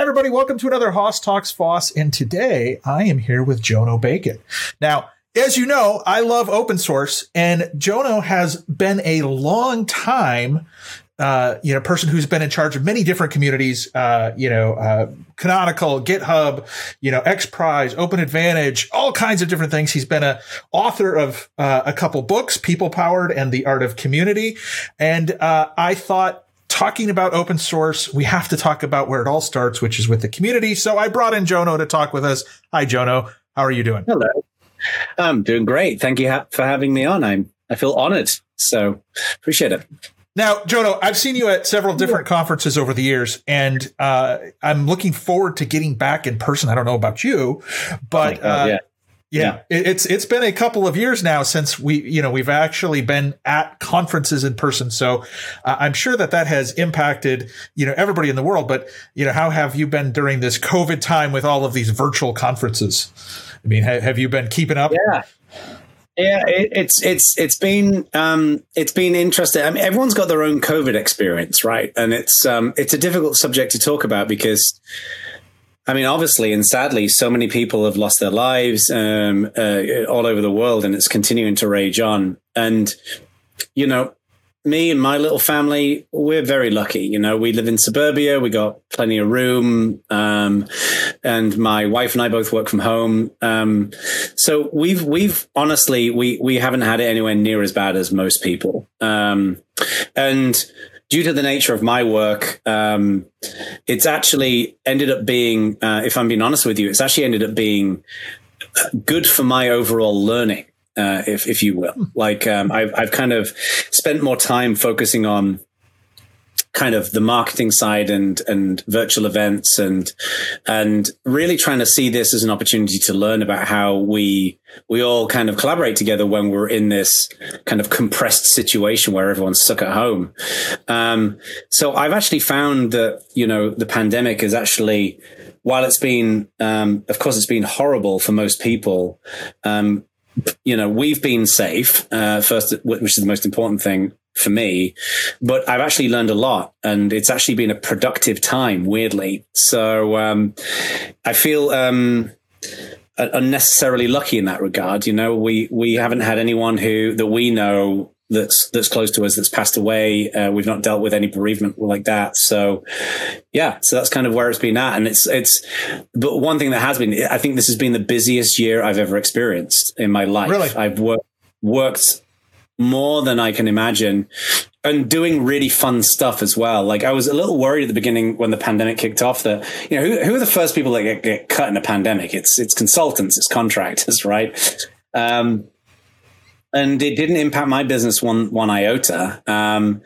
Everybody. Welcome to another Hoss Talks Foss. And today I am here with Jono Bacon. Now, as you know, I love open source, and Jono has been a long time uh, you know, person who's been in charge of many different communities, uh, you know, uh, Canonical, GitHub, you know, XPRIZE, Open Advantage, all kinds of different things. He's been a author of uh, a couple books, People Powered and The Art of Community. And uh, I thought talking about open source, we have to talk about where it all starts, which is with the community. So I brought in Jono to talk with us. Hi, Jono. How are you doing? Hello. I'm doing great. Thank you ha- for having me on. I'm I feel honored. So appreciate it. Now, Jono, I've seen you at several different conferences over the years, and uh, I'm looking forward to getting back in person. I don't know about you, but oh God, uh, yeah. Yeah, it's it's been a couple of years now since we you know we've actually been at conferences in person. So uh, I'm sure that that has impacted you know everybody in the world. But you know how have you been during this COVID time with all of these virtual conferences? I mean, ha- have you been keeping up? Yeah. Yeah, it, it's it's it's been um, it's been interesting. I mean, everyone's got their own COVID experience, right? And it's um, it's a difficult subject to talk about because I mean, obviously and sadly, so many people have lost their lives um, uh, all over the world, and it's continuing to rage on. And you know, me and my little family, we're very lucky. You know, we live in suburbia. We got plenty of room. Um, and my wife and I both work from home. Um, so we've, we've honestly, we, we haven't had it anywhere near as bad as most people. Um, and due to the nature of my work, um, it's actually ended up being, uh, if I'm being honest with you, it's actually ended up being good for my overall learning uh, if if you will. Like um, I've I've kind of spent more time focusing on kind of the marketing side and and virtual events and and really trying to see this as an opportunity to learn about how we we all kind of collaborate together when we're in this kind of compressed situation where everyone's stuck at home. Um, so I've actually found that you know the pandemic is actually while it's been, um, of course, it's been horrible for most people. Um, you know, we've been safe, uh, first, which is the most important thing for me, but I've actually learned a lot and it's actually been a productive time, weirdly. So, um, I feel, um, unnecessarily lucky in that regard. You know, we, we haven't had anyone who, that we know that's that's close to us that's passed away. Uh, we've not dealt with any bereavement like that. So, yeah, so that's kind of where it's been at. And it's it's. But one thing that has been, I think this has been the busiest year I've ever experienced in my life. Really, I've worked worked more than I can imagine. And doing really fun stuff as well. Like I was a little worried at the beginning when the pandemic kicked off that, you know, who, who are the first people that get, get cut in a pandemic? It's, it's consultants, it's contractors, right? Um, and it didn't impact my business one one iota. Um,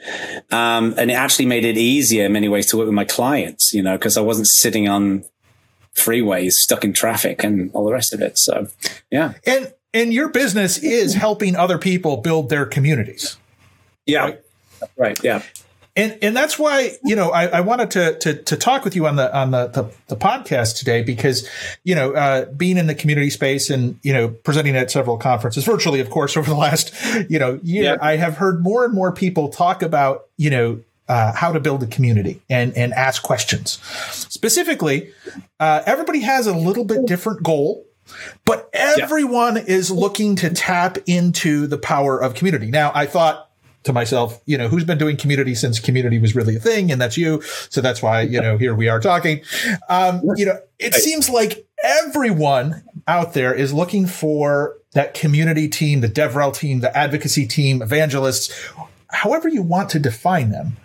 um, and it actually made it easier in many ways to work with my clients, you know, because I wasn't sitting on freeways stuck in traffic and all the rest of it. So, yeah. And and your business is helping other people build their communities. Yeah. Right. right. Yeah and and that's why you know I, I wanted to, to, to talk with you on the on the, the, the podcast today because you know uh, being in the community space and you know presenting at several conferences virtually of course over the last you know year yeah. I have heard more and more people talk about you know uh, how to build a community and and ask questions specifically uh, everybody has a little bit different goal but everyone yeah. is looking to tap into the power of community now I thought to myself, you know, who's been doing community since community was really a thing, and that's you. So that's why you know here we are talking. Um, you know, it seems like everyone out there is looking for that community team, the DevRel team, the advocacy team, evangelists, however you want to define them.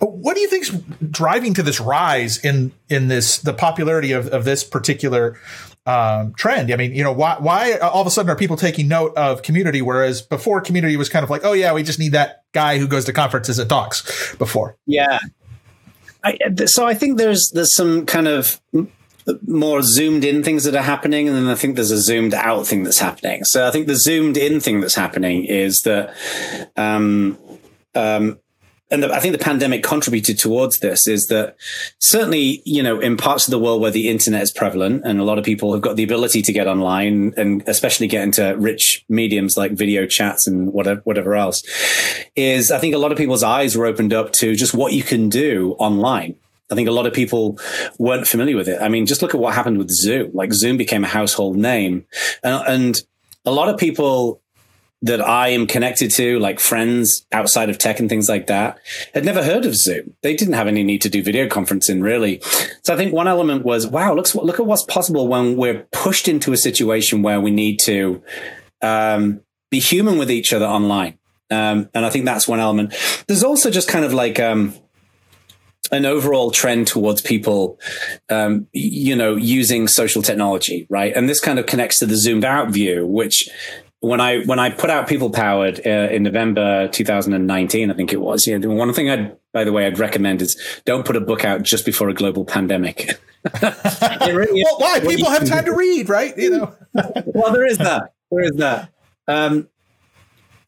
What do you think's driving to this rise in in this the popularity of, of this particular um, trend. I mean, you know, why, why all of a sudden are people taking note of community? Whereas before community was kind of like, oh yeah, we just need that guy who goes to conferences and talks before. Yeah. I, so I think there's, there's some kind of more zoomed in things that are happening. And then I think there's a zoomed out thing that's happening. So I think the zoomed in thing that's happening is that, um, um, and the, I think the pandemic contributed towards this is that certainly, you know, in parts of the world where the internet is prevalent and a lot of people have got the ability to get online and especially get into rich mediums like video chats and whatever, whatever else is I think a lot of people's eyes were opened up to just what you can do online. I think a lot of people weren't familiar with it. I mean, just look at what happened with Zoom. Like Zoom became a household name, and, and a lot of people that I am connected to, like friends outside of tech and things like that, had never heard of Zoom. They didn't have any need to do video conferencing really. So I think one element was, wow, look, look at what's possible when we're pushed into a situation where we need to um, be human with each other online. Um, and I think that's one element. There's also just kind of like, um, an overall trend towards people, um, you know, using social technology, right? And this kind of connects to the zoomed out view, which when I when I put out People Powered uh, in November 2019, I think it was. Yeah, one thing I'd by the way I'd recommend is don't put a book out just before a global pandemic. really well, why? People have time to read, right? You know. well, there is that. There is that. Um,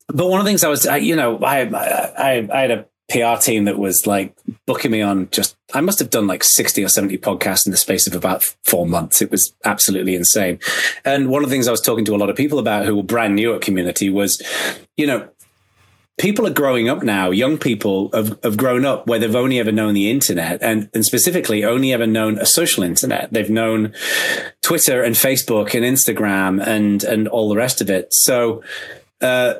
but one of the things I was, I, you know, I, I I had a PR team that was like booking me on just, I must have done like 60 or 70 podcasts in the space of about four months. It was absolutely insane. And one of the things I was talking to a lot of people about who were brand new at community was, you know, people are growing up now. Young people have, have grown up where they've only ever known the internet and, and specifically only ever known a social internet. They've known Twitter and Facebook and Instagram and, and all the rest of it. So, uh,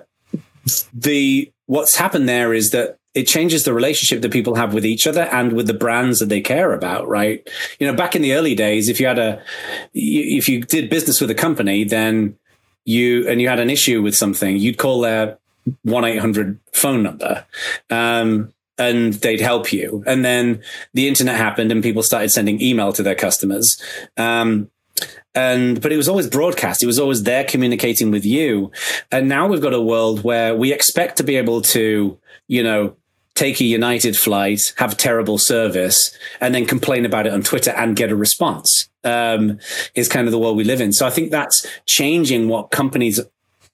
the, what's happened there is that it changes the relationship that people have with each other and with the brands that they care about, right? You know, back in the early days, if you had a, if you did business with a company, then you, and you had an issue with something, you'd call their 1-800 phone number. Um, and they'd help you. And then the internet happened and people started sending email to their customers. Um, and but it was always broadcast it was always there communicating with you and now we've got a world where we expect to be able to you know take a United flight, have terrible service, and then complain about it on Twitter and get a response. Um, is kind of the world we live in. So I think that's changing what companies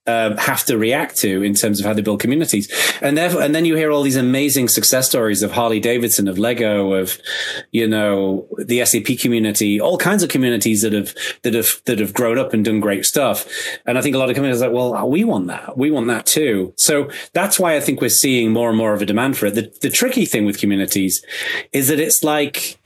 um, have to react to in terms of how they build communities. And therefore, and then you hear all these amazing success stories of Harley Davidson, of Lego, of, you know, the SAP community, all kinds of communities that have, that have, that have grown up and done great stuff. And I think a lot of companies are like, well, we want that. We want that too. So that's why I think we're seeing more and more of a demand for it. The, the tricky thing with communities is that it's like,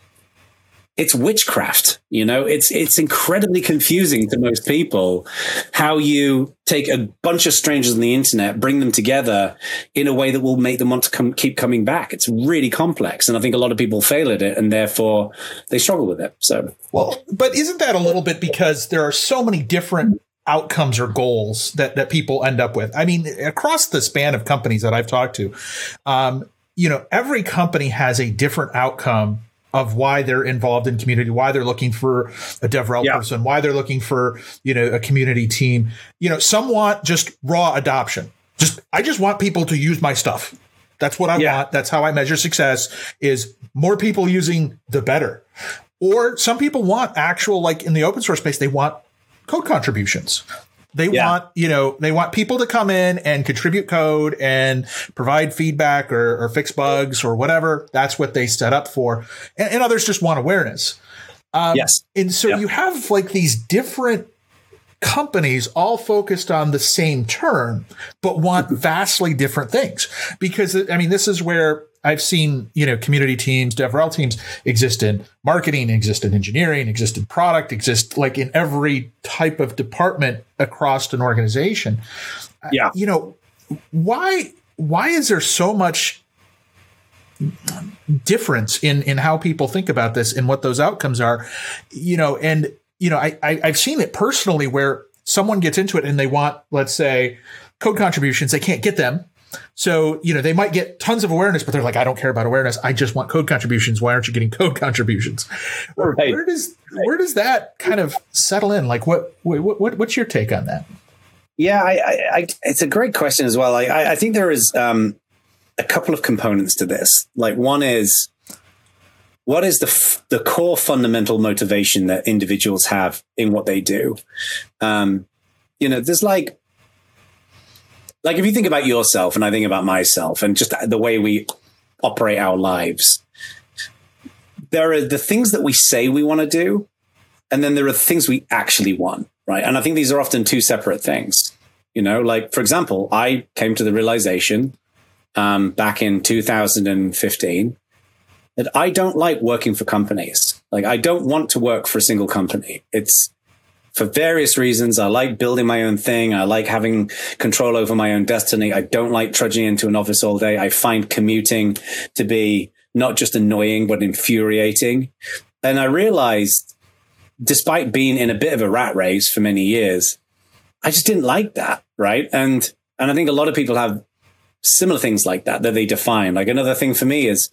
it's witchcraft. You know, it's it's incredibly confusing to most people how you take a bunch of strangers on the internet, bring them together in a way that will make them want to come, keep coming back. It's really complex, and I think a lot of people fail at it, and therefore they struggle with it. So, well, but isn't that a little bit because there are so many different outcomes or goals that that people end up with? I mean, across the span of companies that I've talked to, um, you know, every company has a different outcome of why they're involved in community, why they're looking for a DevRel yeah. person, why they're looking for, you know, a community team. You know, some want just raw adoption. Just, I just want people to use my stuff. That's what I yeah. want. That's how I measure success is more people using the better. Or some people want actual, like in the open source space, they want code contributions. They yeah. want, you know, they want people to come in and contribute code and provide feedback or, or fix bugs or whatever. That's what they set up for. And, and others just want awareness. Um, yes. And so yeah. you have like these different companies all focused on the same term, but want vastly different things. Because, I mean, this is where I've seen, you know, community teams, DevRel teams exist in marketing, exist in engineering, exist in product, exist like in every type of department across an organization. Uh, yeah. You know, why why is there so much difference in in how people think about this and what those outcomes are? You know, and you know, I, I I've seen it personally where someone gets into it and they want, let's say, code contributions, they can't get them so, you know, they might get tons of awareness, but they're like, I don't care about awareness. I just want code contributions. Why aren't you getting code contributions? Right. Where does where does that kind of settle in? Like, what what, what what's your take on that? Yeah, I, I, I, it's a great question as well. I, I think there is um, a couple of components to this. Like, one is what is the f- the core fundamental motivation that individuals have in what they do? Um, you know, there's like like if you think about yourself and I think about myself and just the way we operate our lives, there are the things that we say we want to do, and then there are the things we actually want, right? And I think these are often two separate things. You know, like for example, I came to the realization um, back in 2015 that I don't like working for companies. Like I don't want to work for a single company. It's for various reasons. I like building my own thing. I like having control over my own destiny. I don't like trudging into an office all day. I find commuting to be not just annoying, but infuriating. And I realized, despite being in a bit of a rat race for many years, I just didn't like that. Right. And, and I think a lot of people have similar things like that that they define. Like another thing for me is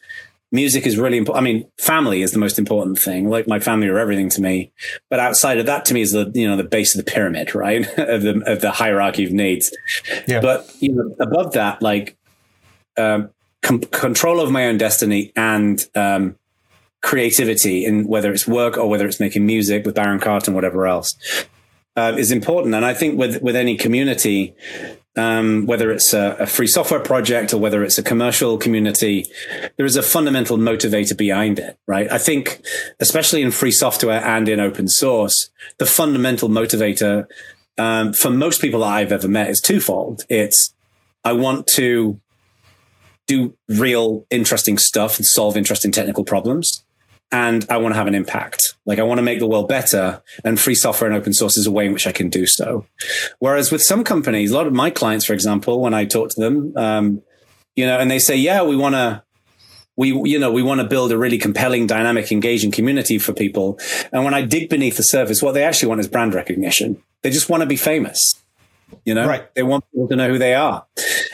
music is really important. I mean, family is the most important thing. Like my family are everything to me. But outside of that, to me, is the you know the base of the pyramid, right? of the of the hierarchy of needs. Yeah. But you know, above that, like um, com- control of my own destiny and um, creativity, in whether it's work or whether it's making music with Baron Carter and whatever else. Uh, is important, and I think with with any community, um, whether it's a, a, free software project or whether it's a commercial community, there is a fundamental motivator behind it, right? I think, especially in free software and in open source, the fundamental motivator um, for most people that I've ever met is twofold. It's I want to do real interesting stuff and solve interesting technical problems and I want to have an impact. Like I want to make the world better and free software and open source is a way in which I can do so. Whereas with some companies, a lot of my clients, for example, when I talk to them, um, you know, and they say, yeah, we want to, we, you know, we want to build a really compelling, dynamic, engaging community for people. And when I dig beneath the surface, what they actually want is brand recognition. They just want to be famous. You know, right. they want people to know who they are.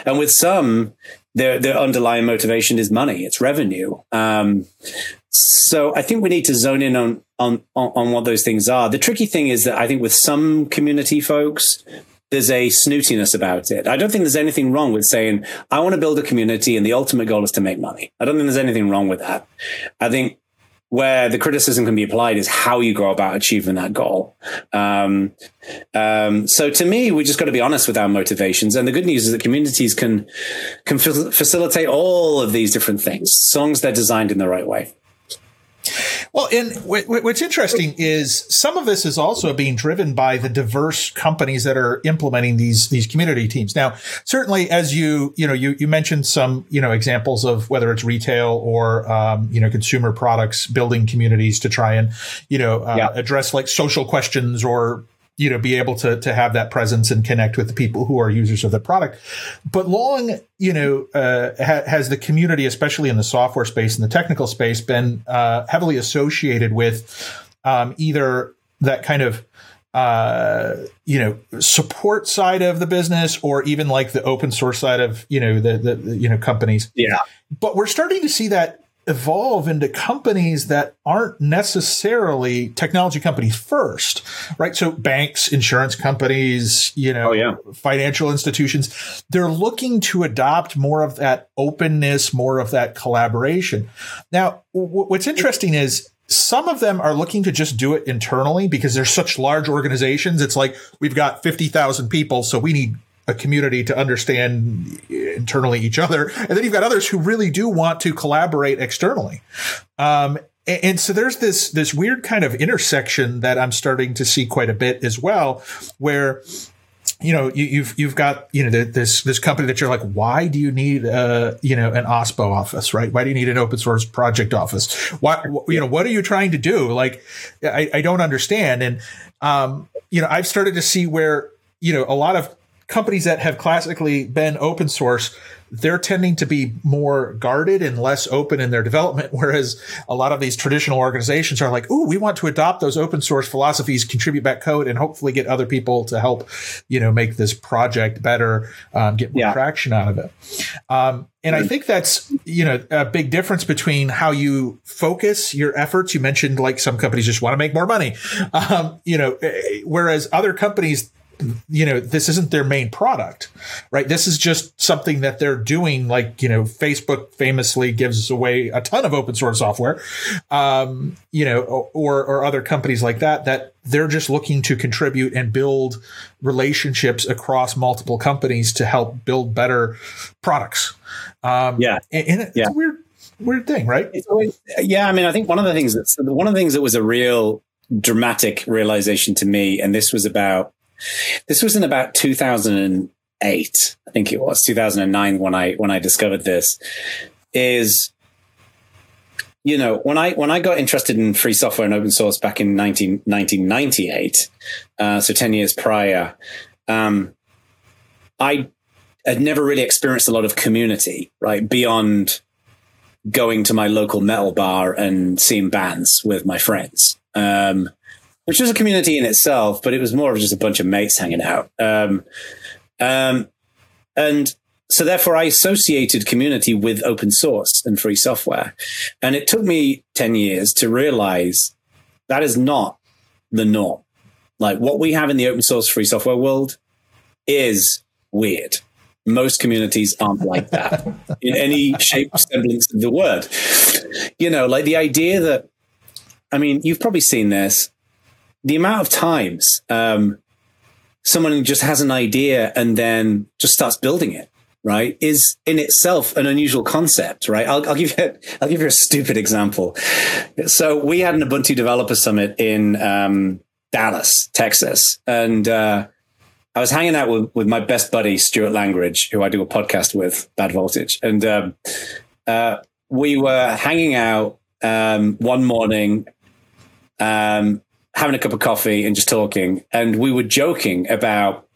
And with some, their their underlying motivation is money, it's revenue. Um, so I think we need to zone in on, on, on what those things are. The tricky thing is that I think with some community folks, there's a snootiness about it. I don't think there's anything wrong with saying, I want to build a community and the ultimate goal is to make money. I don't think there's anything wrong with that. I think where the criticism can be applied is how you go about achieving that goal. Um, um, so to me, we just got to be honest with our motivations. And the good news is that communities can can facilitate all of these different things, as long as they're designed in the right way. Well, and w- w- what's interesting is some of this is also being driven by the diverse companies that are implementing these these community teams. Now, certainly, as you you know you you mentioned some you know examples of whether it's retail or um, you know consumer products building communities to try and you know uh, yeah. address like social questions or you know, be able to to have that presence and connect with the people who are users of the product. But long, you know, uh, ha- has the community, especially in the software space and the technical space, been uh, heavily associated with um, either that kind of uh, you know, support side of the business, or even like the open source side of you know the, the you know companies. Yeah, but we're starting to see that evolve into companies that aren't necessarily technology companies first, right? So banks, insurance companies, you know, oh, yeah. financial institutions, they're looking to adopt more of that openness, more of that collaboration. Now, w- what's interesting is some of them are looking to just do it internally because they're such large organizations. It's like we've got 50,000 people, so we need a community to understand internally each other. And then you've got others who really do want to collaborate externally. Um, and, so there's this this weird kind of intersection that I'm starting to see quite a bit as well, where you know you, have you've, you've got you know this this company that you're like why do you need uh you know an OSPO office right why do you need an open source project office why you know what are you trying to do like I, I don't understand and um you know I've started to see where you know a lot of companies that have classically been open source, they're tending to be more guarded and less open in their development. Whereas a lot of these traditional organizations are like, "Ooh, we want to adopt those open source philosophies, contribute back code, and hopefully get other people to help, you know, make this project better, um, get more yeah. traction out of it." Um, and I think that's you know a big difference between how you focus your efforts. You mentioned like some companies just want to make more money, um, you know, eh, whereas other companies you know this isn't their main product right? This is just something that they're doing like you know facebook famously gives away a ton of open source software um, you know or or other companies like that that they're just looking to contribute and build relationships across multiple companies to help build better products. Um, yeah. and, and it's yeah. a weird weird thing right? Always, yeah i mean i think one of the things that's one of the things that was a real dramatic realization to me and this was about this was in about 2008, I think it was 2009 when I when I discovered this. Is you know, when I when I got interested in free software and open source back in 19, 1998, uh, so ten years prior, um, I had never really experienced a lot of community, right? Beyond going to my local metal bar and seeing bands with my friends, um, which was a community in itself, but it was more of just a bunch of mates hanging out. Um, um and so therefore I associated community with open source and free software. And it took me 10 years to realize that is not the norm. Like what we have in the open source free software world is weird. Most communities aren't like that in any shape, or semblance of the word. You know, like the idea that, I mean, you've probably seen this. The amount of times um, someone just has an idea and then just starts building it right, is in itself an unusual concept, right? I'll, I'll, give you, I'll give you a stupid example. So we had an Ubuntu developer summit in um, Dallas, Texas, and uh, I was hanging out with, with my best buddy Stuart Langridge, who I do a podcast with, Bad Voltage, and um, uh, we were hanging out um, one morning. Um, having a cup of coffee and just talking, and we were joking about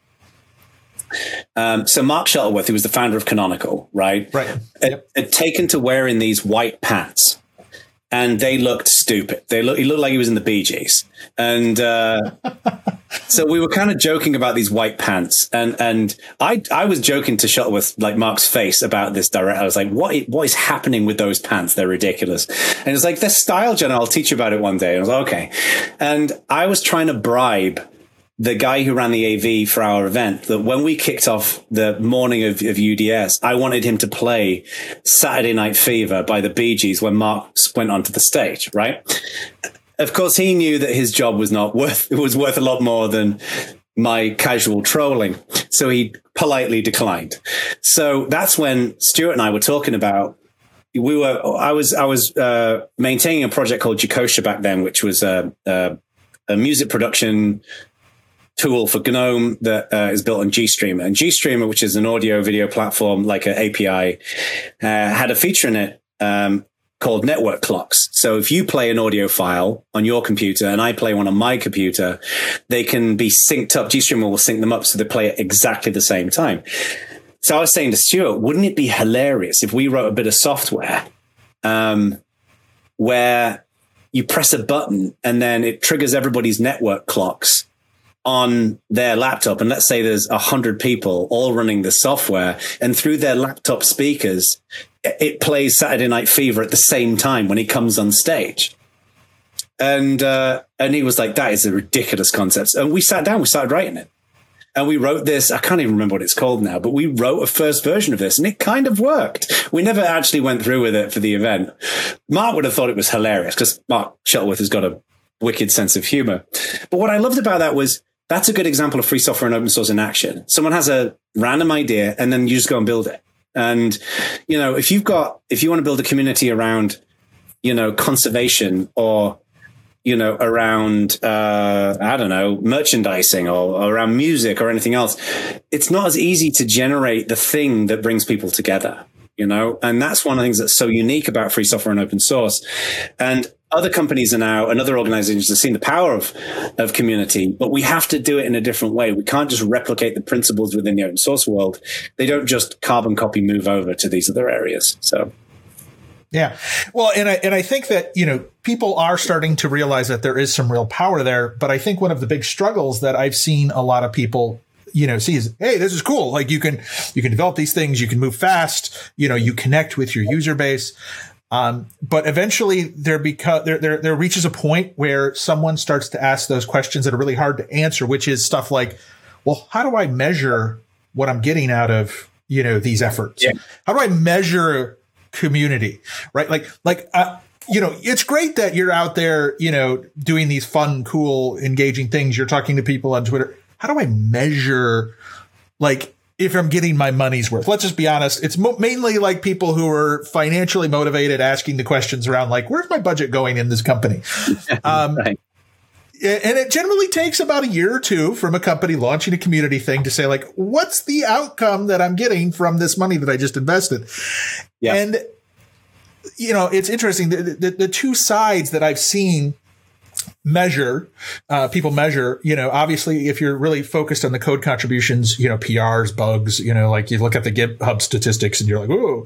um, so Mark Shuttleworth, who was the founder of Canonical, right, right, had, yep. had taken to wearing these white pants, and they looked stupid. They look, he looked like he was in the Bee Gees, and uh, so we were kind of joking about these white pants, and and I I was joking to Shuttleworth like Mark's face about this direct. I was like, what what is happening with those pants? They're ridiculous, and it's like they're style, John. I'll teach you about it one day. And I was like, okay, and I was trying to bribe the guy who ran the AV for our event that when we kicked off the morning of, of UDS, I wanted him to play Saturday Night Fever by the Bee Gees when Mark went onto the stage, right? Of course, he knew that his job was not worth, it was worth a lot more than my casual trolling. So he politely declined. So that's when Stuart and I were talking about we were I was I was uh, maintaining a project called Jokosher back then, which was a, a, a music production tool for GNOME that uh, is built on GStreamer. And GStreamer, which is an audio video platform like an API, uh, had a feature in it um, called network clocks. So if you play an audio file on your computer and I play one on my computer, they can be synced up. GStreamer will sync them up so they play at exactly the same time. So I was saying to Stuart, wouldn't it be hilarious if we wrote a bit of software um, where you press a button and then it triggers everybody's network clocks on their laptop, and let's say there's a hundred people all running the software, and through their laptop speakers, it plays Saturday Night Fever at the same time when he comes on stage. And uh, and he was like, "That is a ridiculous concept." And we sat down, we started writing it, and we wrote this. I can't even remember what it's called now, but we wrote a first version of this, and it kind of worked. We never actually went through with it for the event. Mark would have thought it was hilarious because Mark Shuttleworth has got a wicked sense of humor. But what I loved about that was that's a good example of free software and open source in action. Someone has a random idea and then you just go and build it. And, you know, if you've got, if you want to build a community around, you know, conservation or, you know, around, uh, I don't know, merchandising or, or around music or anything else, it's not as easy to generate the thing that brings people together you know and that's one of the things that's so unique about free software and open source and other companies are now and other organizations have seen the power of, of community, but we have to do it in a different way. We can't just replicate the principles within the open source world. They don't just carbon copy move over to these other areas. So yeah. Well, and I and I think that, you know, people are starting to realize that there is some real power there, but I think one of the big struggles that I've seen a lot of people you know see is hey this is cool like you can you can develop these things you can move fast you know you connect with your user base um, but eventually there because there, there there reaches a point where someone starts to ask those questions that are really hard to answer, which is stuff like, well, how do I measure what I'm getting out of you know these efforts? Yeah. How do I measure community? Right? Like like uh, you know, it's great that you're out there, you know, doing these fun, cool, engaging things. You're talking to people on Twitter. How do I measure like if I'm getting my money's worth. Let's just be honest. It's mo- mainly like people who are financially motivated asking the questions around like, where's my budget going in this company? Um, right. And it generally takes about a year or two from a company launching a community thing to say like, what's the outcome that I'm getting from this money that I just invested? Yeah. And you know, it's interesting. The, the, the two sides that I've seen measure uh, people measure you know obviously if you're really focused on the code contributions you know prs bugs you know like you look at the github statistics and you're like ooh.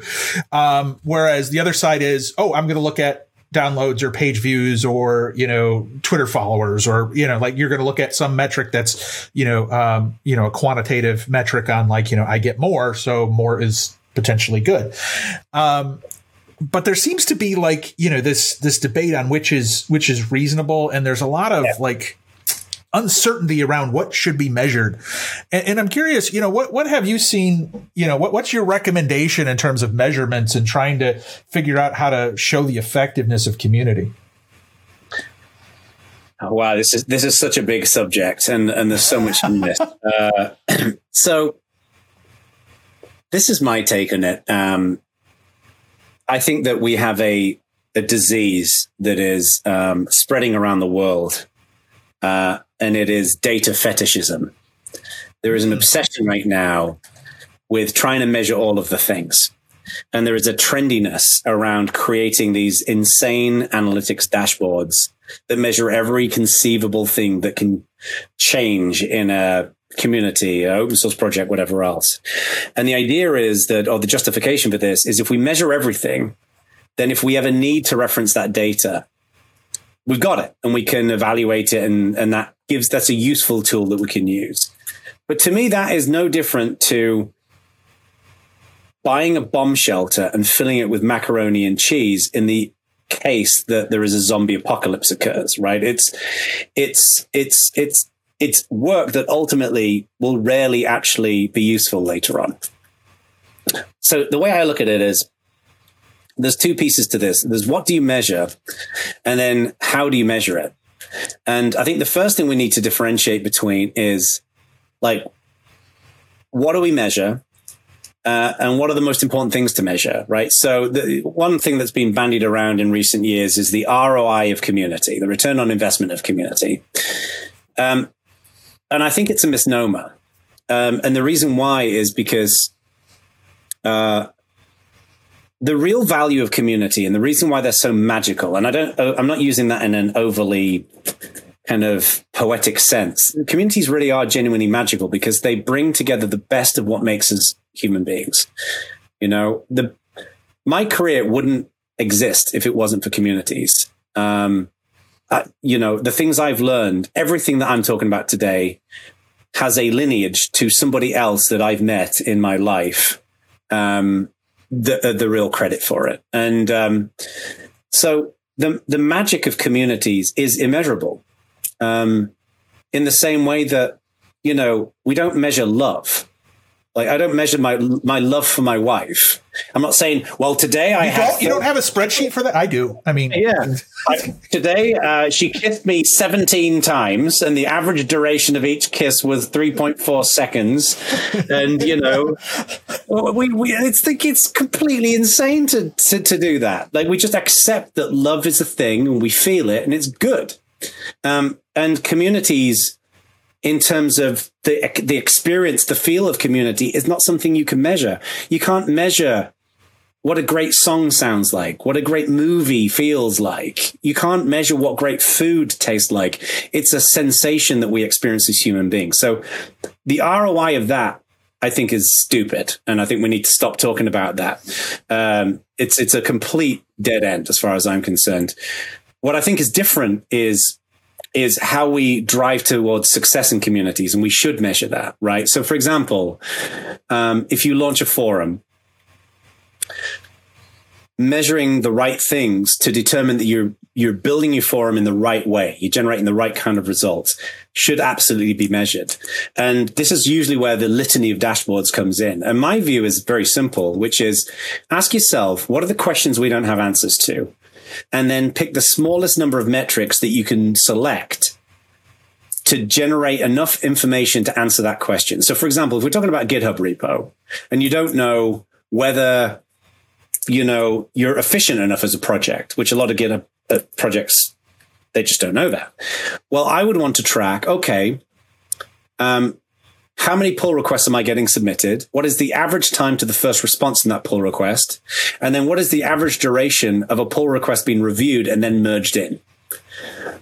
Um, whereas the other side is oh i'm going to look at downloads or page views or you know twitter followers or you know like you're going to look at some metric that's you know um, you know a quantitative metric on like you know i get more so more is potentially good. Um, but there seems to be like you know this this debate on which is which is reasonable and there's a lot of yeah. like uncertainty around what should be measured. And, and, i'm curious you know what what have you seen you know what, what's your recommendation in terms of measurements and trying to figure out how to show the effectiveness of community? Oh, wow this is this is such a big subject and and there's so much in this uh, so this is my take on it. Um, I think that we have a a disease that is um, spreading around the world, uh, and it is data fetishism. There is an obsession right now with trying to measure all of the things. And there is a trendiness around creating these insane analytics dashboards that measure every conceivable thing that can change in a community, uh, open source project, whatever else. And the idea is that, or the justification for this is if we measure everything, then if we ever need to reference that data, we've got it and we can evaluate it. And, and that gives, that's a useful tool that we can use. But to me, that is no different to buying a bomb shelter and filling it with macaroni and cheese in the case that there is a zombie apocalypse occurs, right? It's, it's, it's, it's, it's work that ultimately will rarely actually be useful later on. So the way I look at it is there's two pieces to this. There's what do you measure and then how do you measure it? And I think the first thing we need to differentiate between is like, what do we measure? Uh, and what are the most important things to measure, right? So the one thing that's been bandied around in recent years is the ROI of community, the return on investment of community. Um, and I think it's a misnomer. Um, and the reason why is because uh, the real value of community and the reason why they're so magical, and I don't, uh, I'm not using that in an overly kind of poetic sense. Communities really are genuinely magical because they bring together the best of what makes us human beings. You know, the my career wouldn't exist if it wasn't for communities. Um, uh, you know, the things I've learned, everything that I'm talking about today has a lineage to somebody else that I've met in my life. Um, the, uh, the real credit for it. And, um, so the, the magic of communities is immeasurable. Um, in the same way that, you know, we don't measure love. Like I don't measure my my love for my wife. I'm not saying, well, today I you have. Don't, you don't have a spreadsheet for that. I do. I mean, yeah. I, today uh, she kissed me 17 times, and the average duration of each kiss was 3.4 seconds. And you know, we, we it's think it's completely insane to, to to do that. Like we just accept that love is a thing, and we feel it, and it's good. Um, and communities in terms of the the experience, the feel of community is not something you can measure. You can't measure what a great song sounds like, what a great movie feels like. You can't measure what great food tastes like. It's a sensation that we experience as human beings. So the ROI of that, I think, is stupid, and I think we need to stop talking about that. Um, it's it's a complete dead end as far as I'm concerned. What I think is different is is how we drive towards success in communities, and we should measure that, right? So, for example, um, if you launch a forum, measuring the right things to determine that you're you're building your forum in the right way, you're generating the right kind of results, should absolutely be measured. And this is usually where the litany of dashboards comes in. And my view is very simple, which is ask yourself, what are the questions we don't have answers to? And then pick the smallest number of metrics that you can select to generate enough information to answer that question. So, for example, if we're talking about GitHub repo and you don't know whether you know you're efficient enough as a project, which a lot of GitHub uh, projects they just don't know that. Well, I would want to track. Okay, um, how many pull requests am I getting submitted? What is the average time to the first response in that pull request? And then what is the average duration of a pull request being reviewed and then merged in?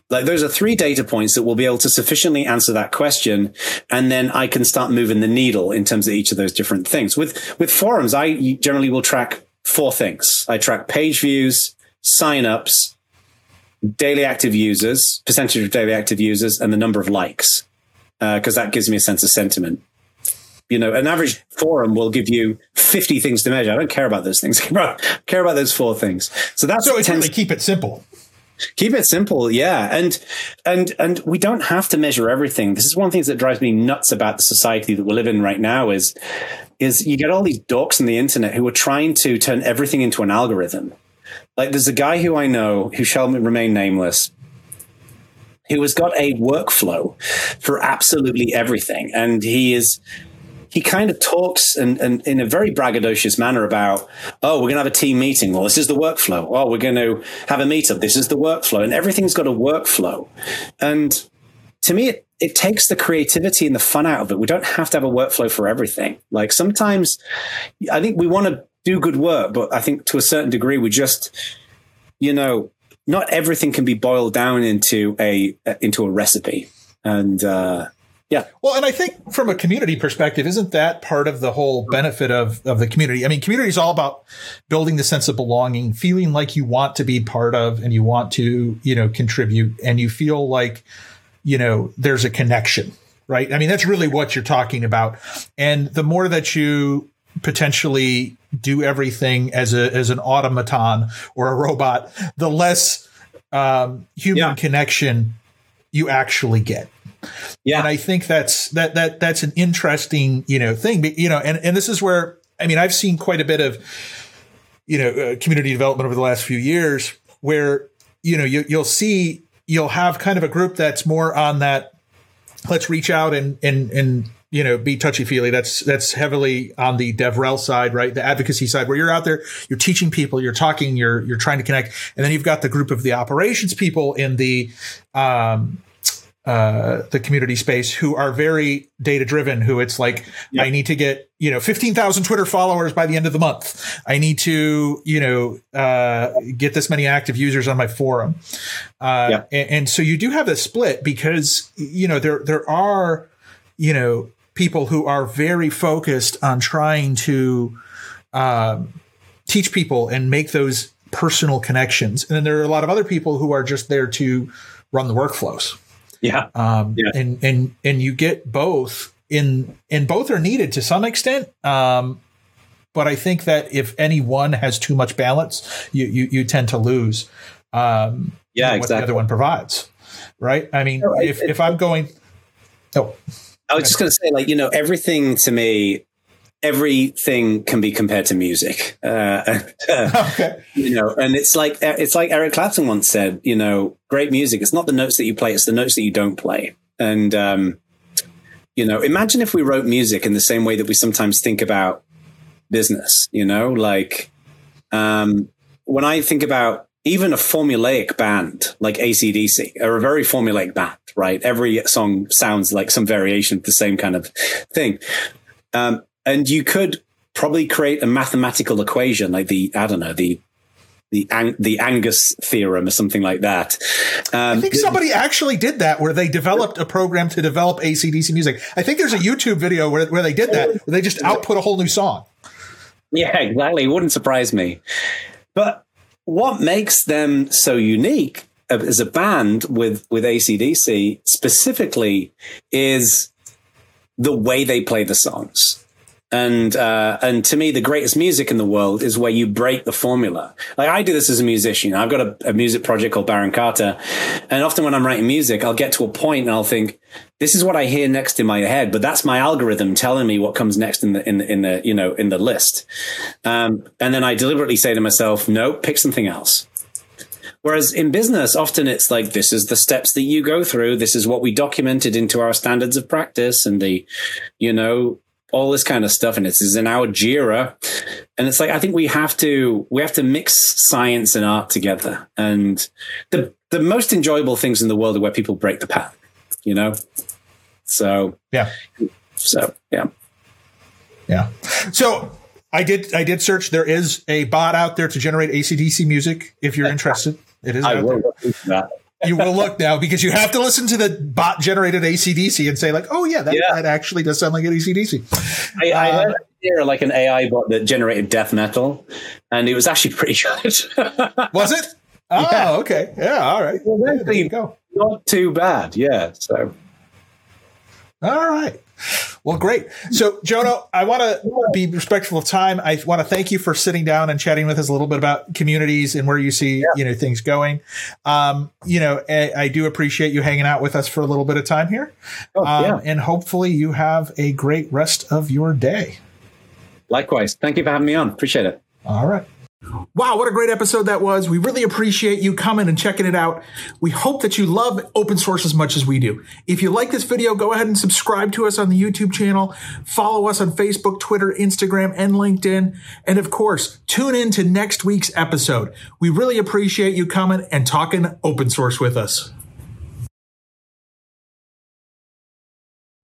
Like those are three data points that will be able to sufficiently answer that question. And then I can start moving the needle in terms of each of those different things. With, with forums, I generally will track four things. I track page views, signups, daily active users, percentage of daily active users, and the number of likes because uh, that gives me a sense of sentiment. You know, an average forum will give you 50 things to measure. I don't care about those things. I care about those four things. So that's so it's really to- keep it simple. Keep it simple, yeah, and and and we don't have to measure everything. This is one of the things that drives me nuts about the society that we live in right now. Is is you get all these dorks on the internet who are trying to turn everything into an algorithm. Like there's a guy who I know who shall remain nameless who has got a workflow for absolutely everything. And he is he kind of talks and, and in a very braggadocious manner about, oh, we're going to have a team meeting. Well, this is the workflow. Oh, we're going to have a meetup. This is the workflow. And everything's got a workflow. And to me, it, it takes the creativity and the fun out of it. We don't have to have a workflow for everything. Like sometimes I think we want to do good work, but I think to a certain degree, we just, you know, not everything can be boiled down into a into a recipe. And uh, yeah. Well, and I think from a community perspective, isn't that part of the whole benefit of, of the community? I mean, community is all about building the sense of belonging, feeling like you want to be part of and you want to, you know, contribute and you feel like, you know, there's a connection, right? I mean, that's really what you're talking about. And the more that you potentially do everything as a as an automaton or a robot, the less um, human yeah. connection you actually get. Yeah, and I think that's that that that's an interesting you know thing. But, you know, and and this is where I mean I've seen quite a bit of you know uh, community development over the last few years where you know you, you'll see you'll have kind of a group that's more on that let's reach out and and and you know, be touchy feely. That's that's heavily on the DevRel side, right? The advocacy side, where you're out there, you're teaching people, you're talking, you're you're trying to connect, and then you've got the group of the operations people in the um, uh, the community space who are very data driven. Who it's like, yep. I need to get you know fifteen thousand Twitter followers by the end of the month. I need to you know uh, get this many active users on my forum, uh, yep. and, and so you do have a split because you know there there are you know people who are very focused on trying to um, teach people and make those personal connections. And then there are a lot of other people who are just there to run the workflows. Yeah. Um, yeah. And, and, and you get both in, and both are needed to some extent. Um, but I think that if any one has too much balance, you, you, you tend to lose, um, yeah, what exactly. the other one provides. Right. I mean, if, if I'm going, oh, I was just going to say, like, you know, everything to me, everything can be compared to music. Uh, okay. You know, and it's like it's like Eric Clapton once said, you know, great music. It's not the notes that you play; it's the notes that you don't play. And um, you know, imagine if we wrote music in the same way that we sometimes think about business. You know, like um, when I think about even a formulaic band like ACDC are a very formulaic band, right? Every song sounds like some variation of the same kind of thing. Um, and you could probably create a mathematical equation like the, I don't know, the, the Ang- the Angus theorem or something like that. Um, I think somebody actually did that where they developed a program to develop ACDC music. I think there's a YouTube video where, where they did that, where they just output a whole new song. Yeah, exactly. It wouldn't surprise me. But what makes them so unique as a band with with ACDC specifically is the way they play the songs. And uh, and to me, the greatest music in the world is where you break the formula. Like I do this as a musician. I've got a, a, music project called Baron Carter, and often when I'm writing music, I'll get to a point and I'll think, "This is what I hear next in my head," but that's my algorithm telling me what comes next in the in the, in the you know in the list. Um, and then I deliberately say to myself, "No, pick something else." Whereas in business, often it's like, this is the steps that you go through. This is what we documented into our standards of practice and the, you know, all this kind of stuff and it's in our jira and it's like i think we have to we have to mix science and art together and the the most enjoyable things in the world are where people break the pattern you know so yeah So yeah, yeah. So I did I did search. There is a bot out there to generate ACDC music. If you're interested, it is. I will you will look now because you have to listen to the bot generated ACDC and say like, oh yeah, that, yeah. that actually does sound like an ACDC. I, I uh, heard like an AI bot that generated death metal, and it was actually pretty good. was it? Oh, yeah. okay. Yeah, all right. Well, yeah, there you go. Not too bad. Yeah. So. All right. Well, great. So, Jono, I want to be respectful of time. I want to thank you for sitting down and chatting with us a little bit about communities and where you see, yeah. you know, things going. Um, you know, I, I, do appreciate you hanging out with us for a little bit of time here. Oh, um, yeah. And hopefully you have a great rest of your day. Likewise. Thank you for having me on. Appreciate it. All right. Wow, what a great episode that was. We really appreciate you coming and checking it out. We hope that you love open source as much as we do. If you like this video, go ahead and subscribe to us on the YouTube channel. Follow us on Facebook, Twitter, Instagram, and LinkedIn. And of course, tune in to next week's episode. We really appreciate you coming and talking open source with us.